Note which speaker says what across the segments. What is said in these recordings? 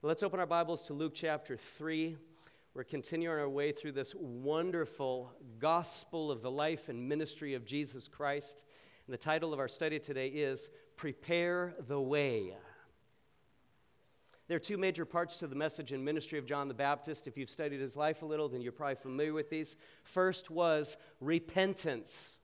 Speaker 1: Let's open our Bibles to Luke chapter 3. We're continuing our way through this wonderful gospel of the life and ministry of Jesus Christ. And the title of our study today is Prepare the Way. There are two major parts to the message and ministry of John the Baptist. If you've studied his life a little, then you're probably familiar with these. First was repentance.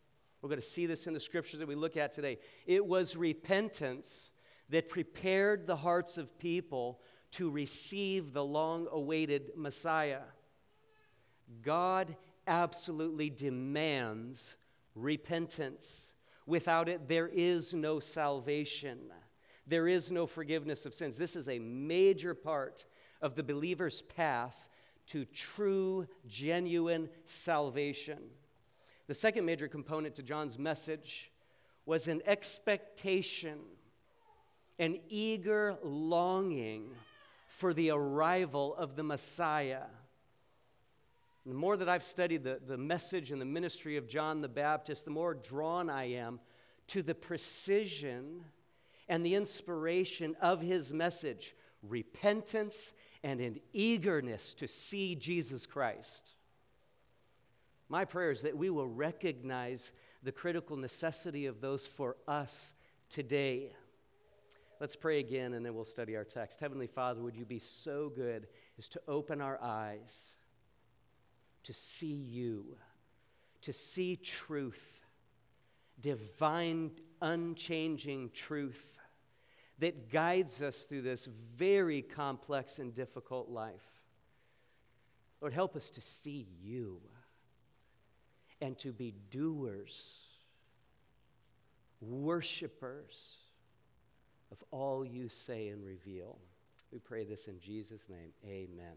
Speaker 1: We're going to see this in the scriptures that we look at today. It was repentance that prepared the hearts of people to receive the long awaited Messiah. God absolutely demands repentance. Without it, there is no salvation. There is no forgiveness of sins. This is a major part of the believer's path to true, genuine salvation. The second major component to John's message was an expectation, an eager longing for the arrival of the Messiah. The more that I've studied the, the message and the ministry of John the Baptist, the more drawn I am to the precision and the inspiration of his message repentance and an eagerness to see Jesus Christ. My prayer is that we will recognize the critical necessity of those for us today. Let's pray again and then we'll study our text. Heavenly Father, would you be so good as to open our eyes to see you, to see truth, divine, unchanging truth that guides us through this very complex and difficult life. Lord, help us to see you and to be doers, worshipers of all you say and reveal. We pray this in Jesus' name. Amen.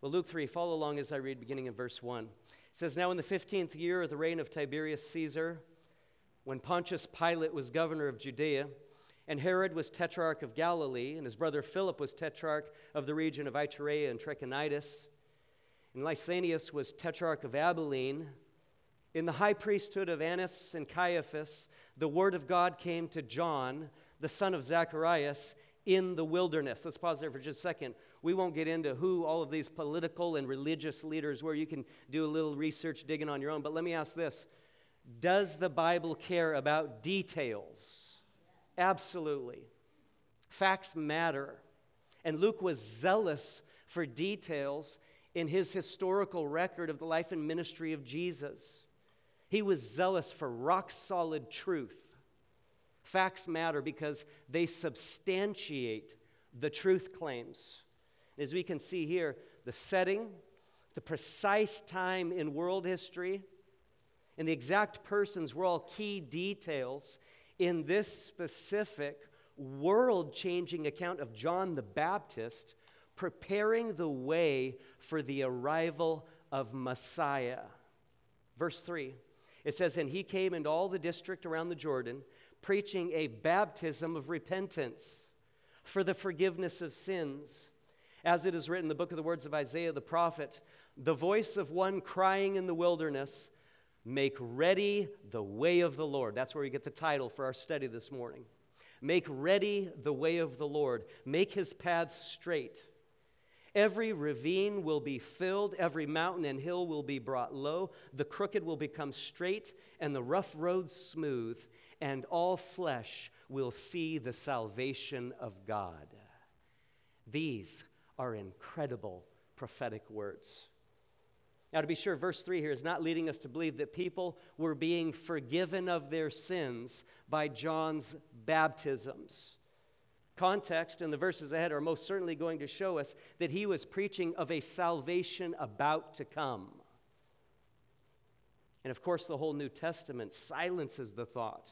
Speaker 1: Well, Luke 3, follow along as I read beginning in verse 1. It says, Now in the 15th year of the reign of Tiberius Caesar, when Pontius Pilate was governor of Judea, and Herod was tetrarch of Galilee, and his brother Philip was tetrarch of the region of Iturea and Trachonitis, and Lysanias was tetrarch of Abilene, in the high priesthood of Annas and Caiaphas, the word of God came to John, the son of Zacharias, in the wilderness. Let's pause there for just a second. We won't get into who all of these political and religious leaders were. You can do a little research digging on your own. But let me ask this Does the Bible care about details? Absolutely. Facts matter. And Luke was zealous for details in his historical record of the life and ministry of Jesus. He was zealous for rock solid truth. Facts matter because they substantiate the truth claims. As we can see here, the setting, the precise time in world history, and the exact persons were all key details in this specific world changing account of John the Baptist preparing the way for the arrival of Messiah. Verse 3 it says, And he came into all the district around the Jordan, preaching a baptism of repentance for the forgiveness of sins. As it is written in the book of the words of Isaiah the prophet, the voice of one crying in the wilderness, Make ready the way of the Lord. That's where we get the title for our study this morning. Make ready the way of the Lord, make his paths straight. Every ravine will be filled, every mountain and hill will be brought low, the crooked will become straight, and the rough roads smooth, and all flesh will see the salvation of God. These are incredible prophetic words. Now, to be sure, verse 3 here is not leading us to believe that people were being forgiven of their sins by John's baptisms. Context and the verses ahead are most certainly going to show us that he was preaching of a salvation about to come. And of course, the whole New Testament silences the thought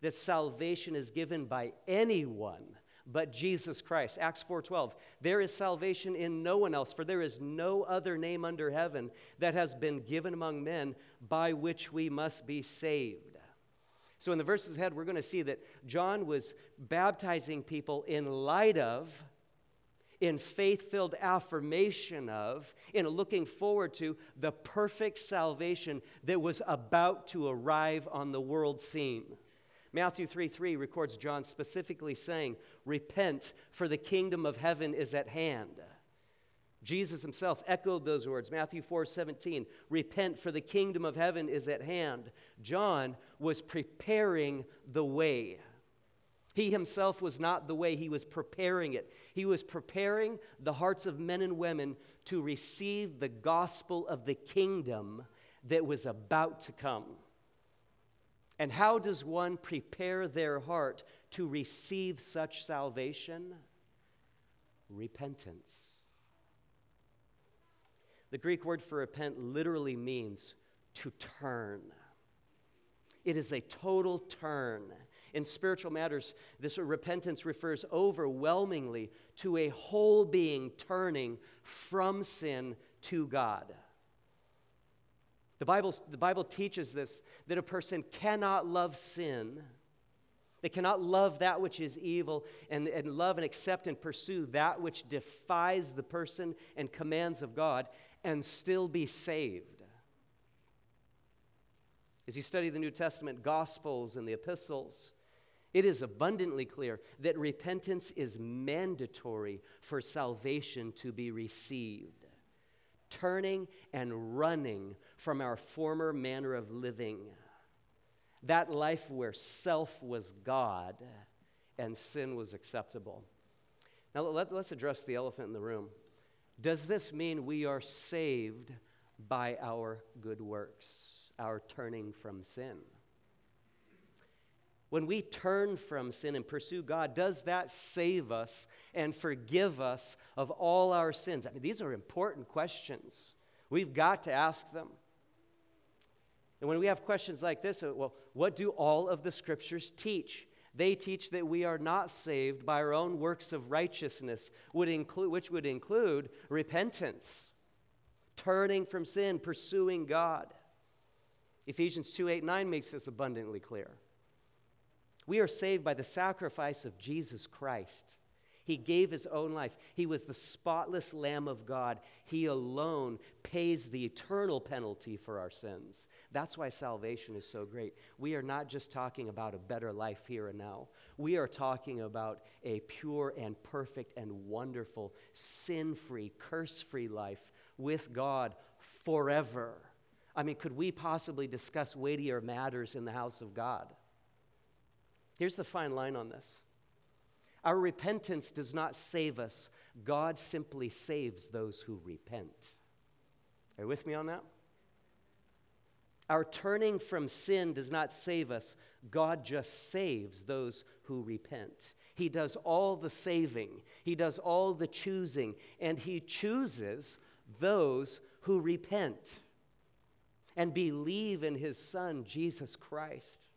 Speaker 1: that salvation is given by anyone but Jesus Christ. Acts 4:12. There is salvation in no one else, for there is no other name under heaven that has been given among men by which we must be saved. So, in the verses ahead, we're going to see that John was baptizing people in light of, in faith filled affirmation of, in looking forward to the perfect salvation that was about to arrive on the world scene. Matthew 3 3 records John specifically saying, Repent, for the kingdom of heaven is at hand. Jesus himself echoed those words. Matthew 4 17, Repent, for the kingdom of heaven is at hand. John was preparing the way. He himself was not the way, he was preparing it. He was preparing the hearts of men and women to receive the gospel of the kingdom that was about to come. And how does one prepare their heart to receive such salvation? Repentance. The Greek word for repent literally means to turn. It is a total turn. In spiritual matters, this repentance refers overwhelmingly to a whole being turning from sin to God. The Bible, the Bible teaches this that a person cannot love sin. They cannot love that which is evil and, and love and accept and pursue that which defies the person and commands of God and still be saved. As you study the New Testament Gospels and the epistles, it is abundantly clear that repentance is mandatory for salvation to be received turning and running from our former manner of living. That life where self was God and sin was acceptable. Now, let, us address the elephant in the room. Does this mean we are saved by our good works, our turning from sin? When we turn from sin and pursue God, does that save us and forgive us of all our sins? I mean, these are important questions. We've got to ask them. And when we have questions like this, uh, well, what do all of the scriptures teach? They teach that we are not saved by our own works of righteousness, which would include repentance, turning from sin, pursuing God. Ephesians 2 8 9 makes this abundantly clear. We are saved by the sacrifice of Jesus Christ. He gave his own life. He was the spotless Lamb of God. He alone pays the eternal penalty for our sins. That's why salvation is so great. We are not just talking about a better life here and now, we are talking about a pure and perfect and wonderful, sin free, curse free life with God forever. I mean, could we possibly discuss weightier matters in the house of God? Here's the fine line on this our repentance does not save us, God simply saves those who repent. Are you with me on that? Our turning from sin does not save us. God just saves those who repent. He does all the saving, He does all the choosing, and He chooses those who repent and believe in His Son, Jesus Christ.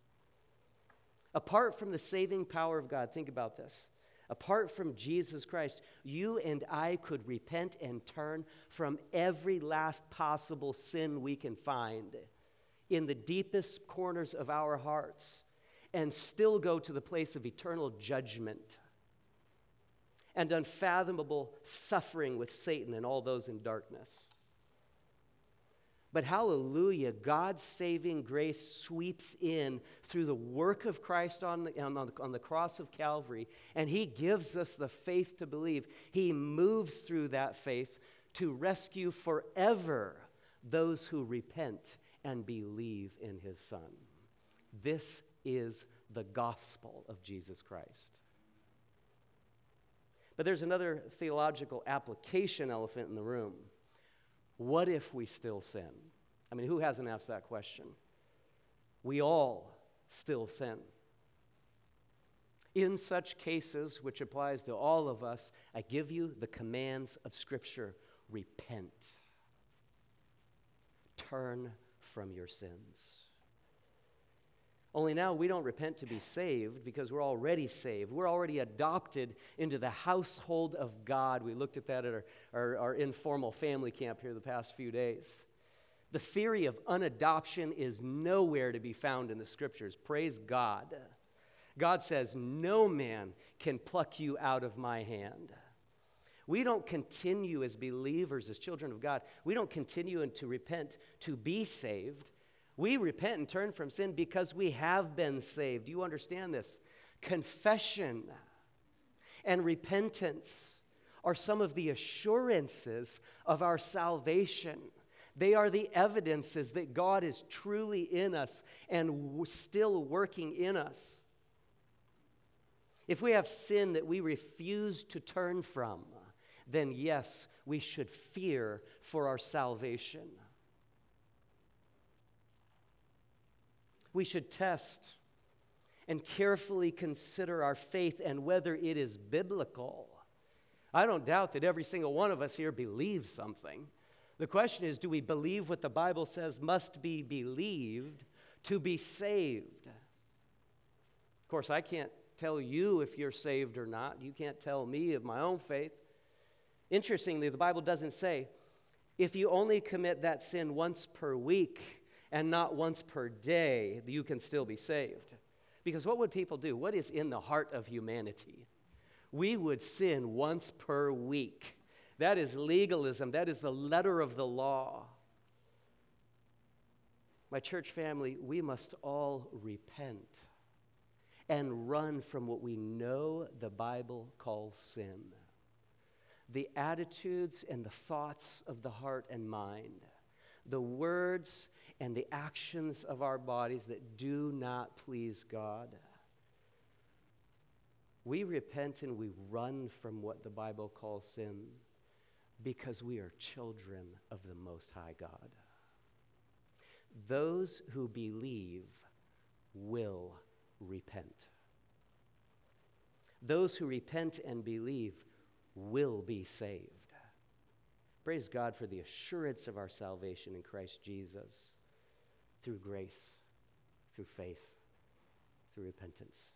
Speaker 1: Apart from the saving power of God, think about this. Apart from Jesus Christ, you and I could repent and turn from every last possible sin we can find in the deepest corners of our hearts and still go to the place of eternal judgment and unfathomable suffering with Satan and all those in darkness. But hallelujah, God's saving grace sweeps in through the work of Christ on the, on, the, on the cross of Calvary, and He gives us the faith to believe. He moves through that faith to rescue forever those who repent and believe in His Son. This is the gospel of Jesus Christ. But there's another theological application elephant in the room. What if we still sin? I mean, who hasn't asked that question? We all still sin. In such cases, which applies to all of us, I give you the commands of Scripture repent, turn from your sins. Only now we don't repent to be saved because we're already saved. We're already adopted into the household of God. We looked at that at our, our, our, informal family camp here the past few days. The theory of unadoption is nowhere to be found in the scriptures. Praise God. God says, No man can pluck you out of my hand. We don't continue as believers, as children of God, we don't continue to repent to be saved We repent and turn from sin because we have been saved. Do you understand this? Confession and repentance are some of the assurances of our salvation. They are the evidences that God is truly in us and still working in us. If we have sin that we refuse to turn from, then yes, we should fear for our salvation. We should test and carefully consider our faith and whether it is biblical. I don't doubt that every single one of us here believes something. The question is do we believe what the Bible says must be believed to be saved? Of course, I can't tell you if you're saved or not. You can't tell me of my own faith. Interestingly, the Bible doesn't say if you only commit that sin once per week and not once per day, you can still be saved. Because what would people do? What is in the heart of humanity? We would sin once per week. That is legalism, that is the letter of the law. My church family, we must all repent and run from what we know the Bible calls sin the attitudes and the thoughts of the heart and mind, the words and the actions of our bodies that do not please God. We repent and we run from what the Bible calls sin because we are children of the Most High God. Those who believe will repent. Those who repent and believe will be saved. Praise God for the assurance of our salvation in Christ Jesus through grace, through faith, through repentance.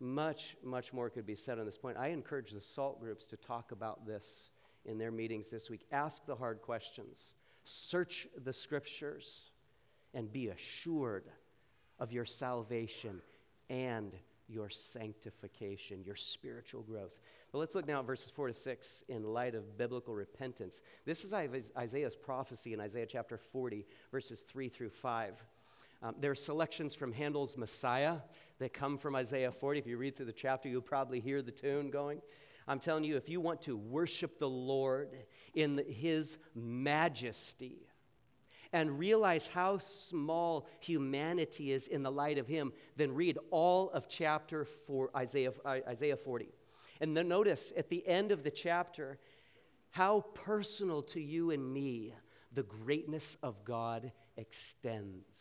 Speaker 1: Much, much more could be said on this point. I encourage the SALT groups to talk about this in their meetings this week. Ask the hard questions, search the scriptures, and be assured of your salvation and your sanctification, your spiritual growth. But let's look now at verses 4 to 6 in light of biblical repentance. This is Isaiah's prophecy in Isaiah chapter 40, verses 3 through 5. Um, there are selections from Handel's Messiah that come from Isaiah 40. If you read through the chapter, you'll probably hear the tune going. I'm telling you, if you want to worship the Lord in the, his majesty, and realize how small humanity is in the light of him, then read all of chapter 4, Isaiah, uh, Isaiah 40. And then notice at the end of the chapter how personal to you and me the greatness of God extends.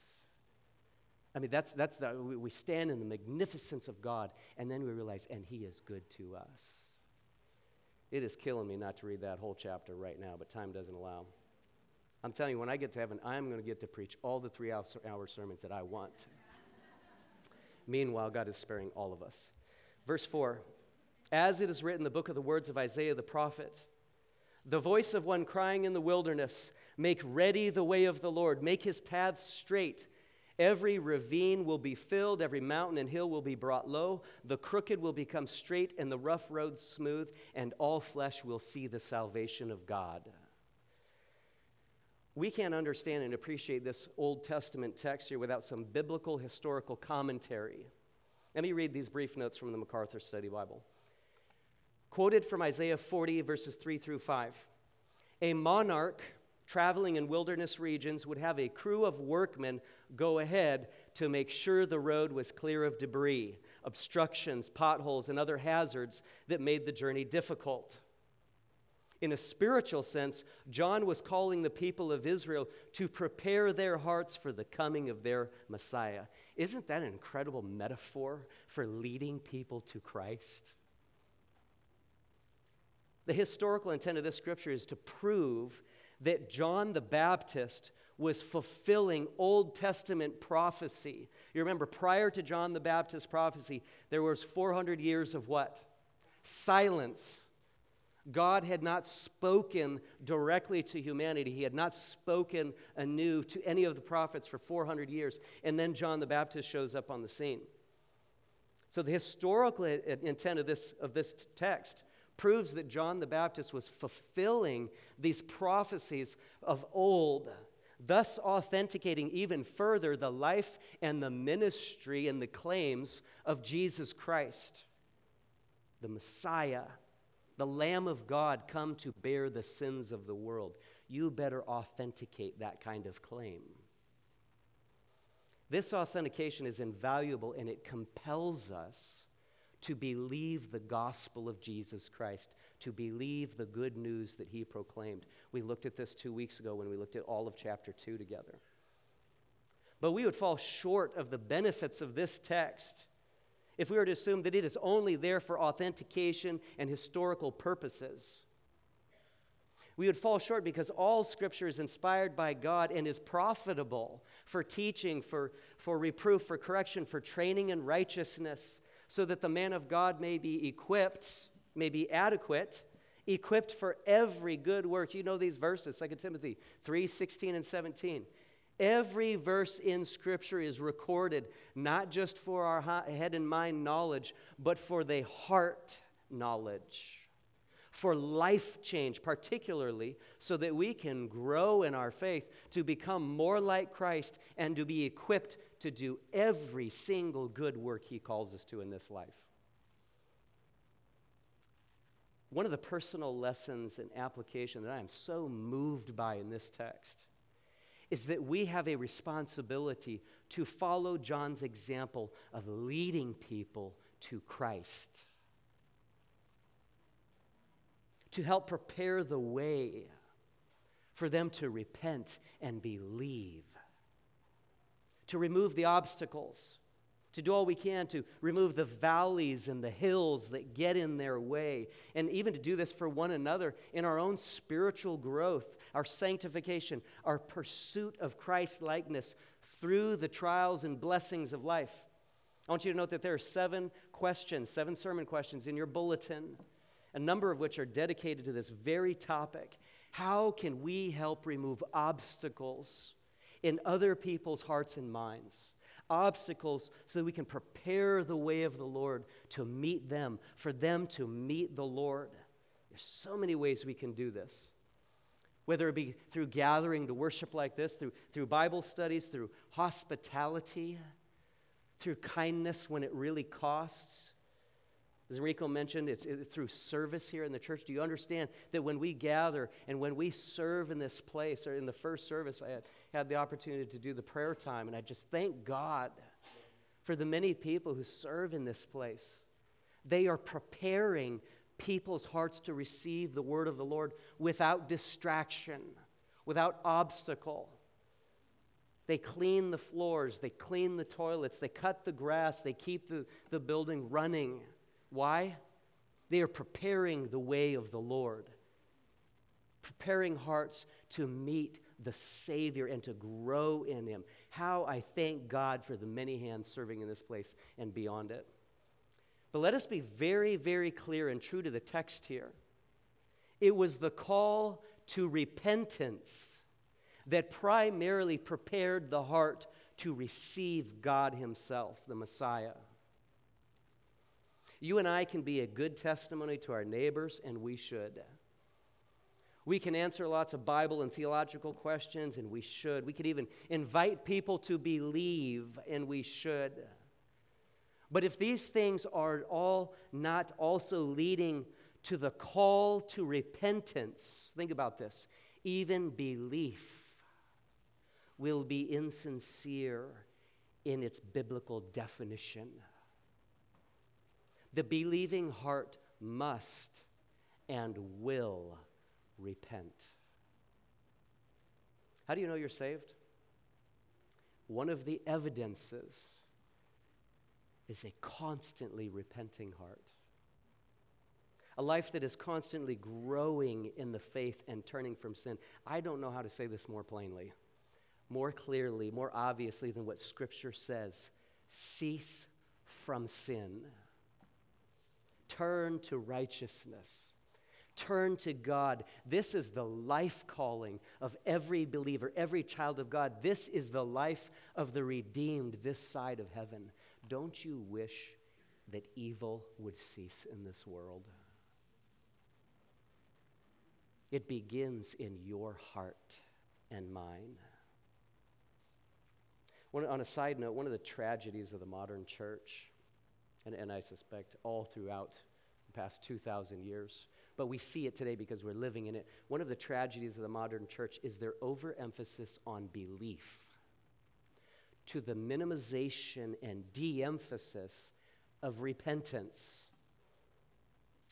Speaker 1: I mean, that's, that's the, we stand in the magnificence of God, and then we realize, and He is good to us. It is killing me not to read that whole chapter right now, but time doesn't allow. I'm telling you, when I get to heaven, I'm going to get to preach all the three hour sermons that I want. Meanwhile, God is sparing all of us. Verse 4 As it is written the book of the words of Isaiah the prophet, the voice of one crying in the wilderness, Make ready the way of the Lord, make his paths straight. Every ravine will be filled, every mountain and hill will be brought low. The crooked will become straight, and the rough roads smooth, and all flesh will see the salvation of God we can't understand and appreciate this Old Testament text here without some biblical historical commentary. Let me read these brief notes from the MacArthur Study Bible. Quoted from Isaiah 40, verses 3 through 5. A monarch traveling in wilderness regions would have a crew of workmen go ahead to make sure the road was clear of debris, obstructions, potholes, and other hazards that made the journey difficult. In a spiritual sense, John was calling the people of Israel to prepare their hearts for the coming of their Messiah. Isn't that an incredible metaphor for leading people to Christ? The historical intent of this scripture is to prove that John the Baptist was fulfilling Old Testament prophecy. You remember, prior to John the Baptist prophecy, there was 400 years of what? Silence God had not spoken directly to humanity. He had not spoken anew to any of the prophets for 400 years. And then John the Baptist shows up on the scene. So the historical intent of this, of this text proves that John the Baptist was fulfilling these prophecies of old thus authenticating even further the life and the ministry and the claims of Jesus Christ, the Messiah, the Lamb of God come to bear the sins of the world. You better authenticate that kind of claim. This authentication is invaluable and it compels us to believe the gospel of Jesus Christ, to believe the good news that he proclaimed. We looked at this two weeks ago when we looked at all of chapter 2 together. But we would fall short of the benefits of this text if we were to assume that it is only there for authentication and historical purposes. We would fall short because all scripture is inspired by God and is profitable for teaching, for, for reproof, for correction, for training in righteousness, so that the man of God may be equipped, may be adequate, equipped for every good work. You know these verses, 2 Timothy 3 16 and 17. Every verse in Scripture is recorded not just for our head and mind knowledge, but for the heart knowledge, for life change, particularly so that we can grow in our faith to become more like Christ and to be equipped to do every single good work He calls us to in this life. One of the personal lessons and application that I am so moved by in this text is that we have a responsibility to follow John's example of leading people to Christ, to help prepare the way for them to repent and believe. To remove the obstacles, to do all we can to remove the valleys and the hills that get in their way, and even to do this for one another in our own spiritual growth, our sanctification, our pursuit of Christ likeness through the trials and blessings of life. I want you to note that there are seven questions, seven sermon questions in your bulletin, a number of which are dedicated to this very topic. How can we help remove obstacles in other people's hearts and minds. Obstacles so that we can prepare the way of the Lord to meet them, for them to meet the Lord. There's so many ways we can do this. Whether it be through gathering to worship like this, through, through Bible studies, through hospitality, through kindness when it really costs, as Enrico mentioned, it's, it's through service here in the church. Do you understand that when we gather and when we serve in this place, or in the first service, I had, had the opportunity to do the prayer time, and I just thank God for the many people who serve in this place. They are preparing people's hearts to receive the word of the Lord without distraction, without obstacle. They clean the floors, they clean the toilets, they cut the grass, they keep the, the building running. Why? They are preparing the way of the Lord, preparing hearts to meet the Savior and to grow in Him. How I thank God for the many hands serving in this place and beyond it. But let us be very, very clear and true to the text here. It was the call to repentance that primarily prepared the heart to receive God Himself, the Messiah. You and I can be a good testimony to our neighbors, and we should. We can answer lots of Bible and theological questions, and we should. We could even invite people to believe, and we should. But if these things are all not also leading to the call to repentance, think about this even belief will be insincere in its biblical definition. The believing heart must and will repent. How do you know you're saved? One of the evidences is a constantly repenting heart. A life that is constantly growing in the faith and turning from sin. I don't know how to say this more plainly, more clearly, more obviously than what Scripture says. Cease from sin. Turn to righteousness. Turn to God. This is the life calling of every believer, every child of God. This is the life of the redeemed this side of heaven. Don't you wish that evil would cease in this world? It begins in your heart and mine. One, on a side note, one of the tragedies of the modern church, and, and I suspect all throughout the past 2,000 years, but we see it today because we're living in it. One of the tragedies of the modern church is their overemphasis on belief to the minimization and de emphasis of repentance.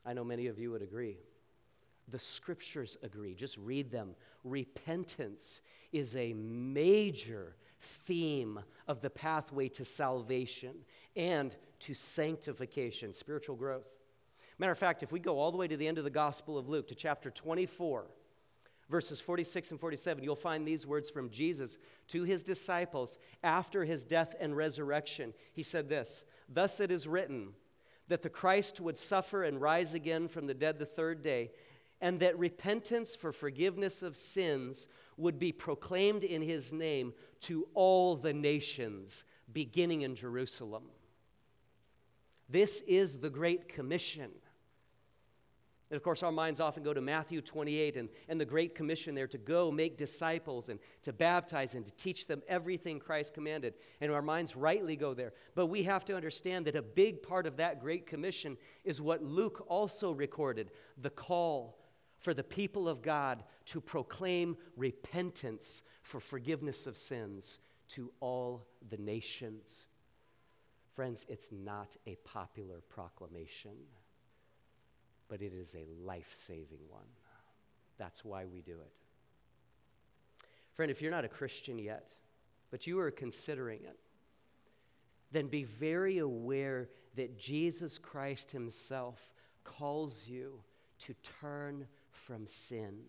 Speaker 1: I know many of you would agree. The scriptures agree. Just read them. Repentance is a major theme of the pathway to salvation and to sanctification, spiritual growth. Matter of fact, if we go all the way to the end of the Gospel of Luke, to chapter 24, verses 46 and 47, you'll find these words from Jesus to his disciples after his death and resurrection. He said this Thus it is written that the Christ would suffer and rise again from the dead the third day, and that repentance for forgiveness of sins would be proclaimed in his name to all the nations, beginning in Jerusalem. This is the Great Commission. And of course, our minds often go to Matthew 28 and, and the Great Commission there to go make disciples and to baptize and to teach them everything Christ commanded. And our minds rightly go there. But we have to understand that a big part of that Great Commission is what Luke also recorded the call for the people of God to proclaim repentance for forgiveness of sins to all the nations. Friends, it's not a popular proclamation but it is a life saving one. That's why we do it. Friend, if you're not a Christian yet, but you are considering it, then be very aware that Jesus Christ Himself calls you to turn from sin,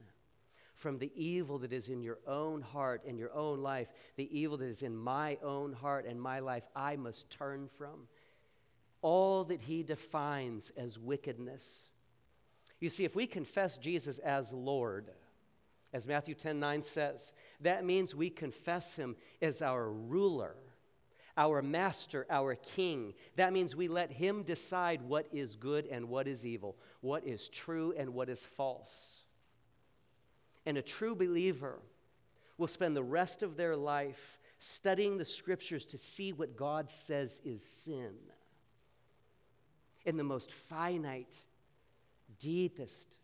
Speaker 1: from the evil that is in your own heart and your own life, the evil that is in my own heart and my life, I must turn from. All that He defines as wickedness you see, if we confess Jesus as Lord, as Matthew 10 9 says, that means we confess him as our ruler, our master, our king. That means we let him decide what is good and what is evil, what is true and what is false. And a true believer will spend the rest of their life studying the scriptures to see what God says is sin. In the most finite deepest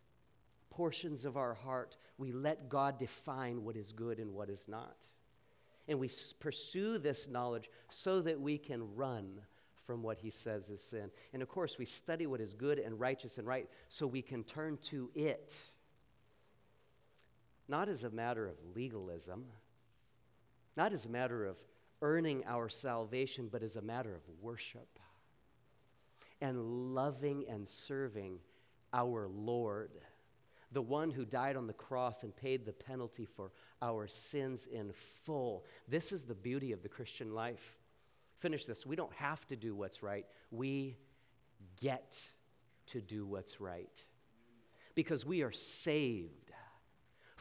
Speaker 1: portions of our heart, we let God define what is good and what is not. And we pursue this knowledge so that we can run from what he says is sin. And of course, we study what is good and righteous and right so we can turn to it. Not as a matter of legalism, not as a matter of earning our salvation, but as a matter of worship and loving and serving our Lord, the one who died on the cross and paid the penalty for our sins in full. This is the beauty of the Christian life. Finish this. We don't have to do what's right, we get to do what's right because we are saved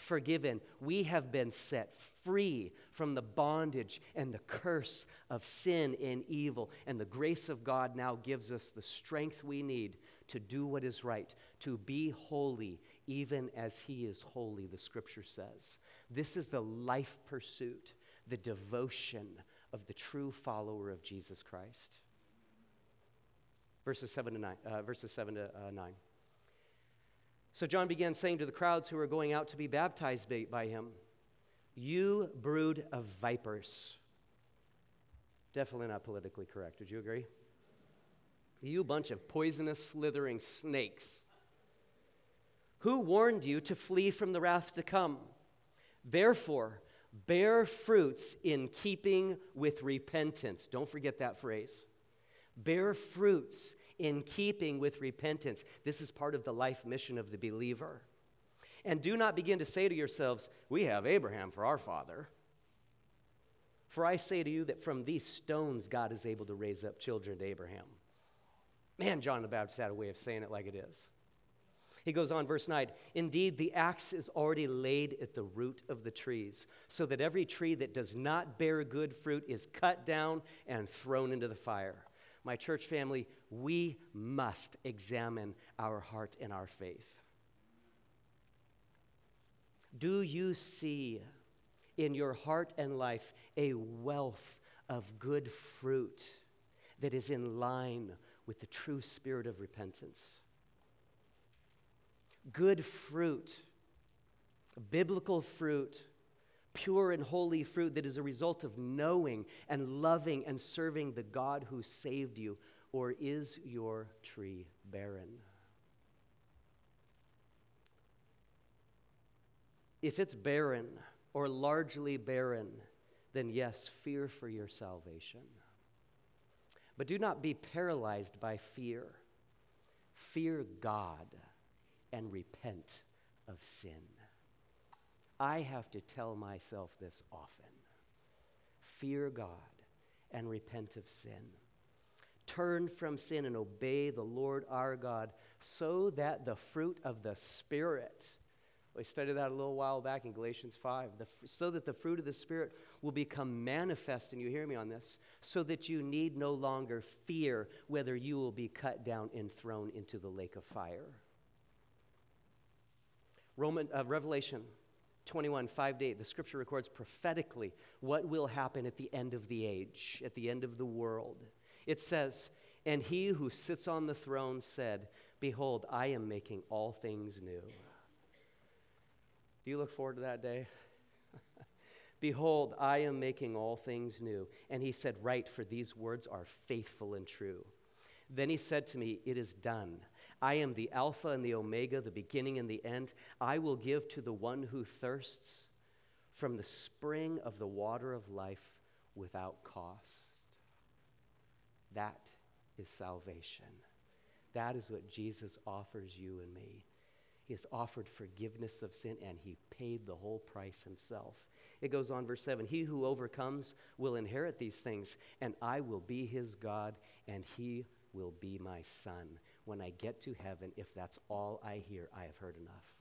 Speaker 1: forgiven. We have been set free from the bondage and the curse of sin and evil. And the grace of God now gives us the strength we need to do what is right, to be holy, even as He is holy, the scripture says. This is the life pursuit, the devotion of the true follower of Jesus Christ. Verses 7 to 9. Uh, verses 7 to uh, 9. So John began saying to the crowds who were going out to be baptized by him, You brood of vipers. Definitely not politically correct. Would you agree? You bunch of poisonous, slithering snakes. Who warned you to flee from the wrath to come? Therefore, bear fruits in keeping with repentance. Don't forget that phrase. Bear fruits in keeping with repentance. This is part of the life mission of the believer. And do not begin to say to yourselves, We have Abraham for our father. For I say to you that from these stones God is able to raise up children to Abraham. Man, John the Baptist had a way of saying it like it is. He goes on, verse 9 Indeed, the axe is already laid at the root of the trees, so that every tree that does not bear good fruit is cut down and thrown into the fire. My church family, we must examine our heart and our faith. Do you see in your heart and life a wealth of good fruit that is in line with the true spirit of repentance. Good fruit, biblical fruit, pure and holy fruit that is a result of knowing and loving and serving the God who saved you, or is your tree barren? If it's barren or largely barren, then yes, fear for your salvation. But do not be paralyzed by fear. Fear God and repent of sin. I have to tell myself this often fear God and repent of sin. Turn from sin and obey the Lord our God so that the fruit of the Spirit we studied that a little while back in Galatians 5. The, so that the fruit of the Spirit will become manifest, and you hear me on this, so that you need no longer fear whether you will be cut down and thrown into the lake of fire. Roman, uh, Revelation 21, 5 to 8, the scripture records prophetically what will happen at the end of the age, at the end of the world. It says, And he who sits on the throne said, Behold, I am making all things new. Do you look forward to that day? Behold, I am making all things new. And he said, Write, for these words are faithful and true. Then he said to me, It is done. I am the Alpha and the Omega, the beginning and the end. I will give to the one who thirsts from the spring of the water of life without cost. That is salvation. That is what Jesus offers you and me. He has offered forgiveness of sin and he paid the whole price himself. It goes on, verse 7 He who overcomes will inherit these things, and I will be his God, and he will be my son. When I get to heaven, if that's all I hear, I have heard enough.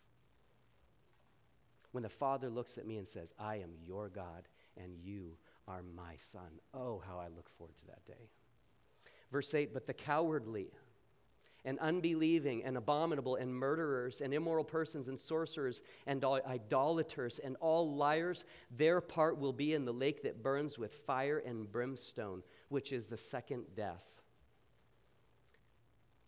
Speaker 1: When the Father looks at me and says, I am your God, and you are my son, oh, how I look forward to that day. Verse 8 But the cowardly, and unbelieving and abominable and murderers and immoral persons and sorcerers and idolaters and all liars, their part will be in the lake that burns with fire and brimstone, which is the second death.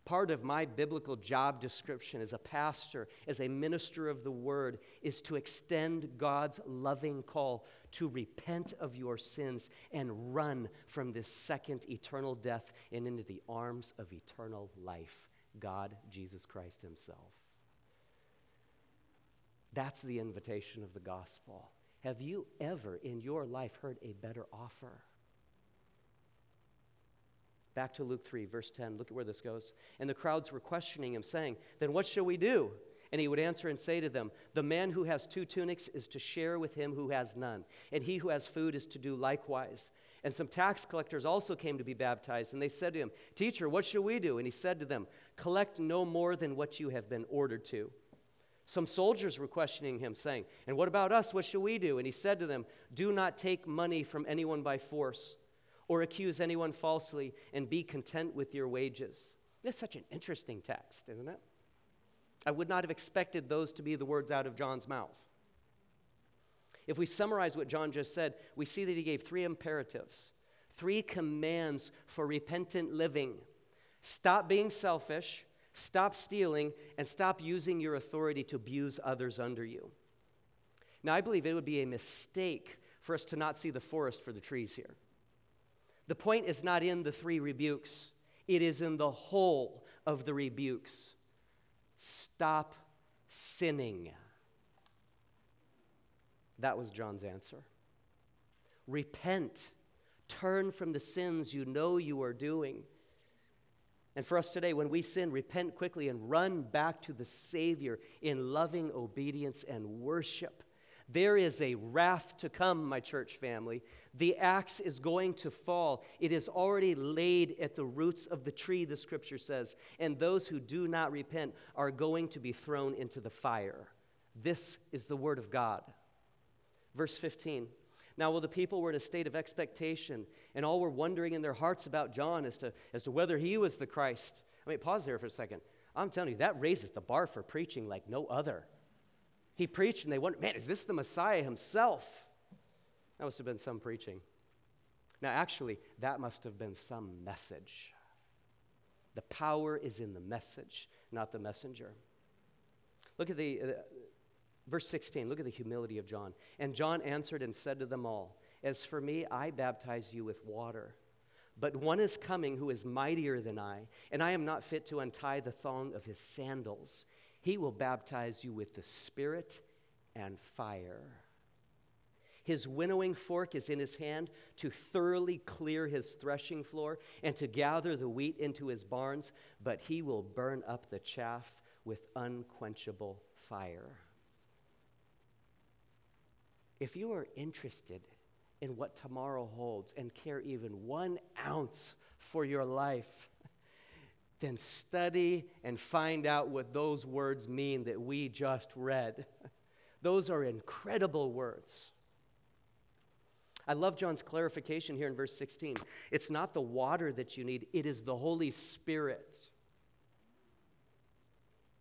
Speaker 1: Part of my biblical job description as a pastor, as a minister of the word, is to extend God's loving call to repent of your sins and run from this second eternal death and into the arms of eternal life, God, Jesus Christ Himself. That's the invitation of the gospel. Have you ever in your life heard a better offer? Back to Luke 3, verse 10. Look at where this goes. And the crowds were questioning him, saying, Then what shall we do? And he would answer and say to them, The man who has two tunics is to share with him who has none, and he who has food is to do likewise. And some tax collectors also came to be baptized, and they said to him, Teacher, what shall we do? And he said to them, Collect no more than what you have been ordered to. Some soldiers were questioning him, saying, And what about us? What shall we do? And he said to them, Do not take money from anyone by force or accuse anyone falsely, and be content with your wages. That's such an interesting text, isn't it? I would not have expected those to be the words out of John's mouth. If we summarize what John just said, we see that he gave three imperatives, three commands for repentant living stop being selfish, stop stealing, and stop using your authority to abuse others under you. Now, I believe it would be a mistake for us to not see the forest for the trees here. The point is not in the three rebukes, it is in the whole of the rebukes. Stop sinning. That was John's answer. Repent. Turn from the sins you know you are doing. And for us today, when we sin, repent quickly and run back to the Savior in loving obedience and worship. There is a wrath to come, my church family. The axe is going to fall. It is already laid at the roots of the tree, the scripture says. And those who do not repent are going to be thrown into the fire. This is the word of God. Verse 15. Now, while the people were in a state of expectation, and all were wondering in their hearts about John as to, as to whether he was the Christ. I mean, pause there for a second. I'm telling you, that raises the bar for preaching like no other. He preached, and they wondered, man, is this the Messiah himself? That must have been some preaching. Now, actually, that must have been some message. The power is in the message, not the messenger. Look at the uh, verse 16. Look at the humility of John. And John answered and said to them all, As for me, I baptize you with water. But one is coming who is mightier than I, and I am not fit to untie the thong of his sandals. He will baptize you with the Spirit and fire. His winnowing fork is in his hand to thoroughly clear his threshing floor and to gather the wheat into his barns, but he will burn up the chaff with unquenchable fire. If you are interested in what tomorrow holds and care even one ounce for your life, then study and find out what those words mean that we just read. Those are incredible words. I love John's clarification here in verse 16. It's not the water that you need, it is the Holy Spirit.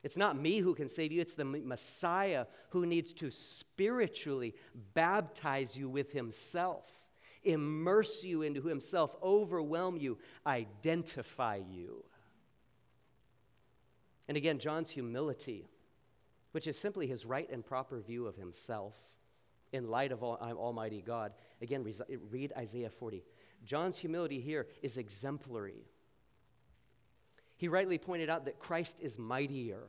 Speaker 1: It's not me who can save you, it's the Messiah who needs to spiritually baptize you with himself, immerse you into himself, overwhelm you, identify you. And again, John's humility, which is simply his right and proper view of himself in light of Almighty God. Again, read Isaiah 40. John's humility here is exemplary. He rightly pointed out that Christ is mightier,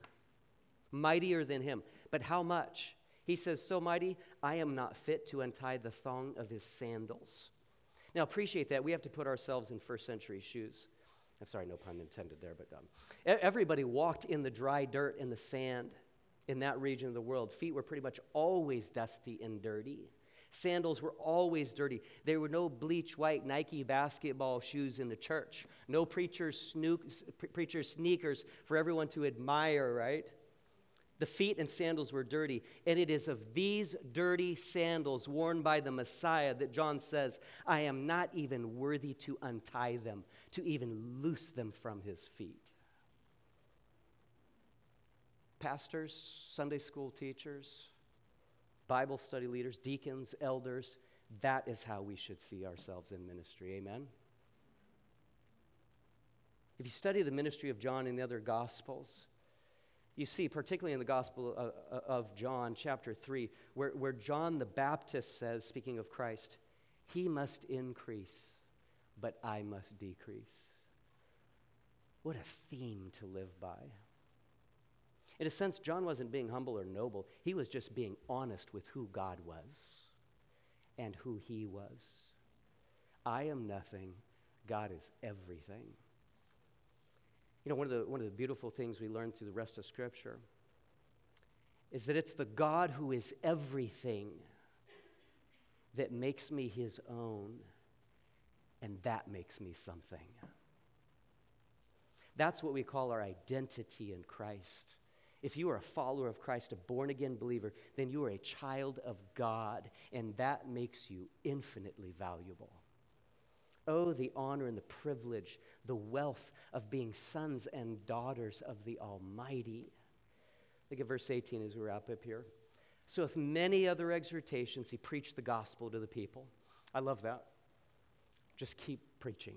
Speaker 1: mightier than him. But how much? He says, So mighty, I am not fit to untie the thong of his sandals. Now, appreciate that. We have to put ourselves in first century shoes. I'm sorry, no pun intended there, but um, everybody walked in the dry dirt and the sand in that region of the world. Feet were pretty much always dusty and dirty. Sandals were always dirty. There were no bleach white Nike basketball shoes in the church. No preacher's, snook, preacher's sneakers for everyone to admire, right? The feet and sandals were dirty. And it is of these dirty sandals worn by the Messiah that John says, I am not even worthy to untie them, to even loose them from his feet pastors, Sunday school teachers, Bible study leaders, deacons, elders, that is how we should see ourselves in ministry. Amen? If you study the ministry of John in the other Gospels, you see, particularly in the Gospel of, John, chapter 3, where, where John the Baptist says, speaking of Christ, He must increase, but I must decrease. What a theme to live by. In a sense, John wasn't being humble or noble, he was just being honest with who God was and who he was. I am nothing, God is everything. You know, one of the, one of the beautiful things we learn through the rest of Scripture is that it's the God who is everything that makes me his own, and that makes me something. That's what we call our identity in Christ. If you are a follower of Christ, a born again believer, then you are a child of God, and that makes you infinitely valuable. Oh, the honor and the privilege, the wealth of being sons and daughters of the Almighty. Look at verse 18 as we wrap up here. So, with many other exhortations, he preached the gospel to the people. I love that. Just keep preaching.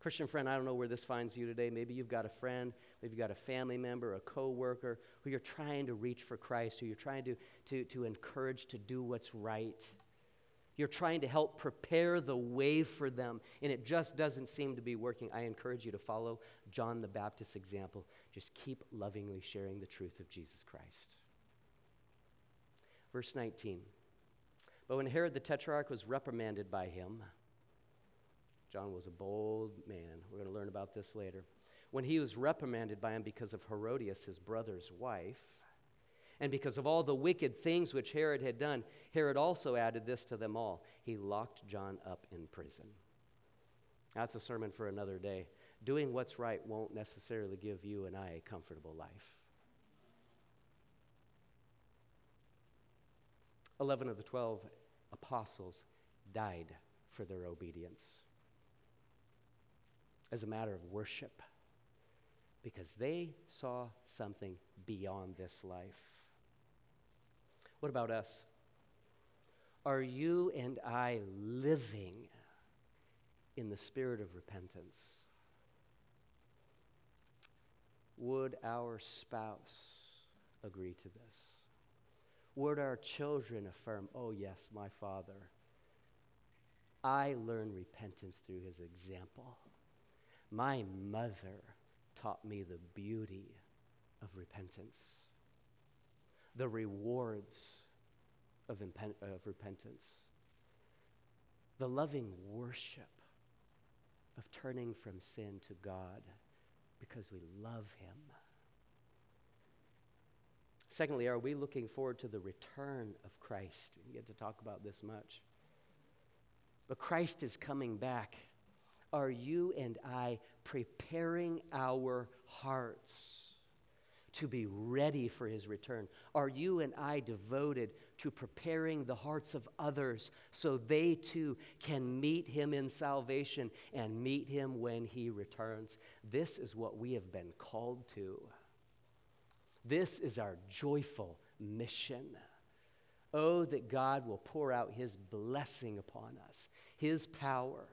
Speaker 1: Christian friend, I don't know where this finds you today. Maybe you've got a friend, maybe you've got a family member, a coworker who you're trying to reach for Christ, who you're trying to, to, to encourage to do what's right. You're trying to help prepare the way for them, and it just doesn't seem to be working. I encourage you to follow John the Baptist's example. Just keep lovingly sharing the truth of Jesus Christ. Verse 19. But when Herod the Tetrarch was reprimanded by him, John was a bold man. We're going to learn about this later. When he was reprimanded by him because of Herodias, his brother's wife, and because of all the wicked things which Herod had done, Herod also added this to them all. He locked John up in prison. That's a sermon for another day. Doing what's right won't necessarily give you and I a comfortable life. 11 of the 12 apostles died for their obedience as a matter of worship because they saw something beyond this life. What about us? Are you and I living in the spirit of repentance. Would our spouse agree to this? Would our children affirm, oh, yes, my father? I learned repentance through his example. My mother taught me the beauty of repentance, the rewards of, impen- of repentance, the loving worship of turning from sin to God because we love Him. Secondly, are we looking forward to the return of Christ? We get to talk about this much. But Christ is coming back. Are you and I preparing our hearts to be ready for his return? Are you and I devoted to preparing the hearts of others so they too can meet him in salvation and meet him when he returns? This is what we have been called to. This is our joyful mission. Oh, that God will pour out his blessing upon us, his power,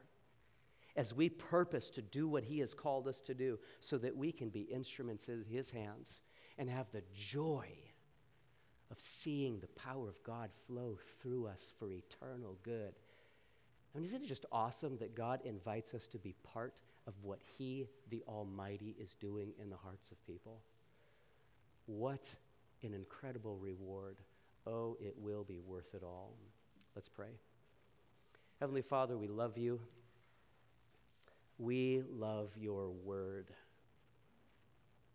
Speaker 1: as we purpose to do what he has called us to do, so that we can be instruments in his hands and have the joy of seeing the power of God flow through us for eternal good. I mean, isn't it just awesome that God invites us to be part of what He, the Almighty, is doing in the hearts of people? What an incredible reward. Oh, it will be worth it all. Let's pray. Heavenly Father, we love you. We love your word.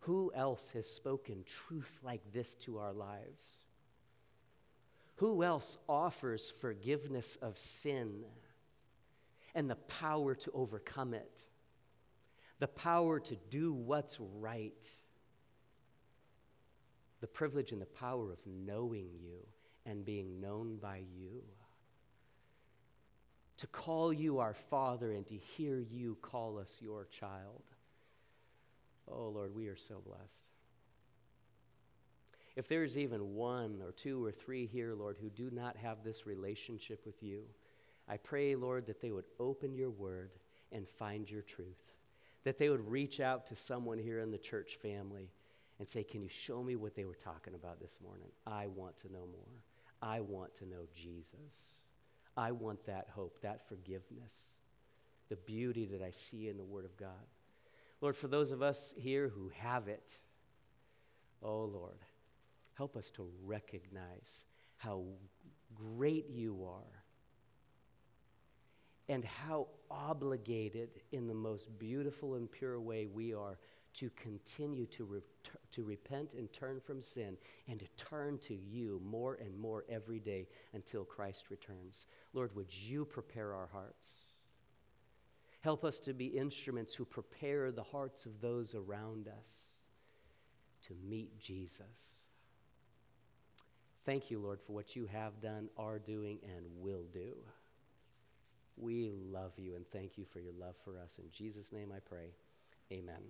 Speaker 1: Who else has spoken truth like this to our lives? Who else offers forgiveness of sin and the power to overcome it? The power to do what's right? The privilege and the power of knowing you and being known by you. To call you our Father and to hear you call us your child. Oh, Lord, we are so blessed. If there's even one or two or three here, Lord, who do not have this relationship with you, I pray, Lord, that they would open your word and find your truth. That they would reach out to someone here in the church family and say, Can you show me what they were talking about this morning? I want to know more. I want to know Jesus. I want that hope, that forgiveness, the beauty that I see in the Word of God. Lord, for those of us here who have it, oh Lord, help us to recognize how great you are and how obligated in the most beautiful and pure way we are to continue to, re- to repent and turn from sin and to turn to you more and more every day until Christ returns. Lord, would you prepare our hearts? Help us to be instruments who prepare the hearts of those around us to meet Jesus. Thank you, Lord, for what you have done, are doing, and will do. We love you and thank you for your love for us. In Jesus' name I pray. Amen.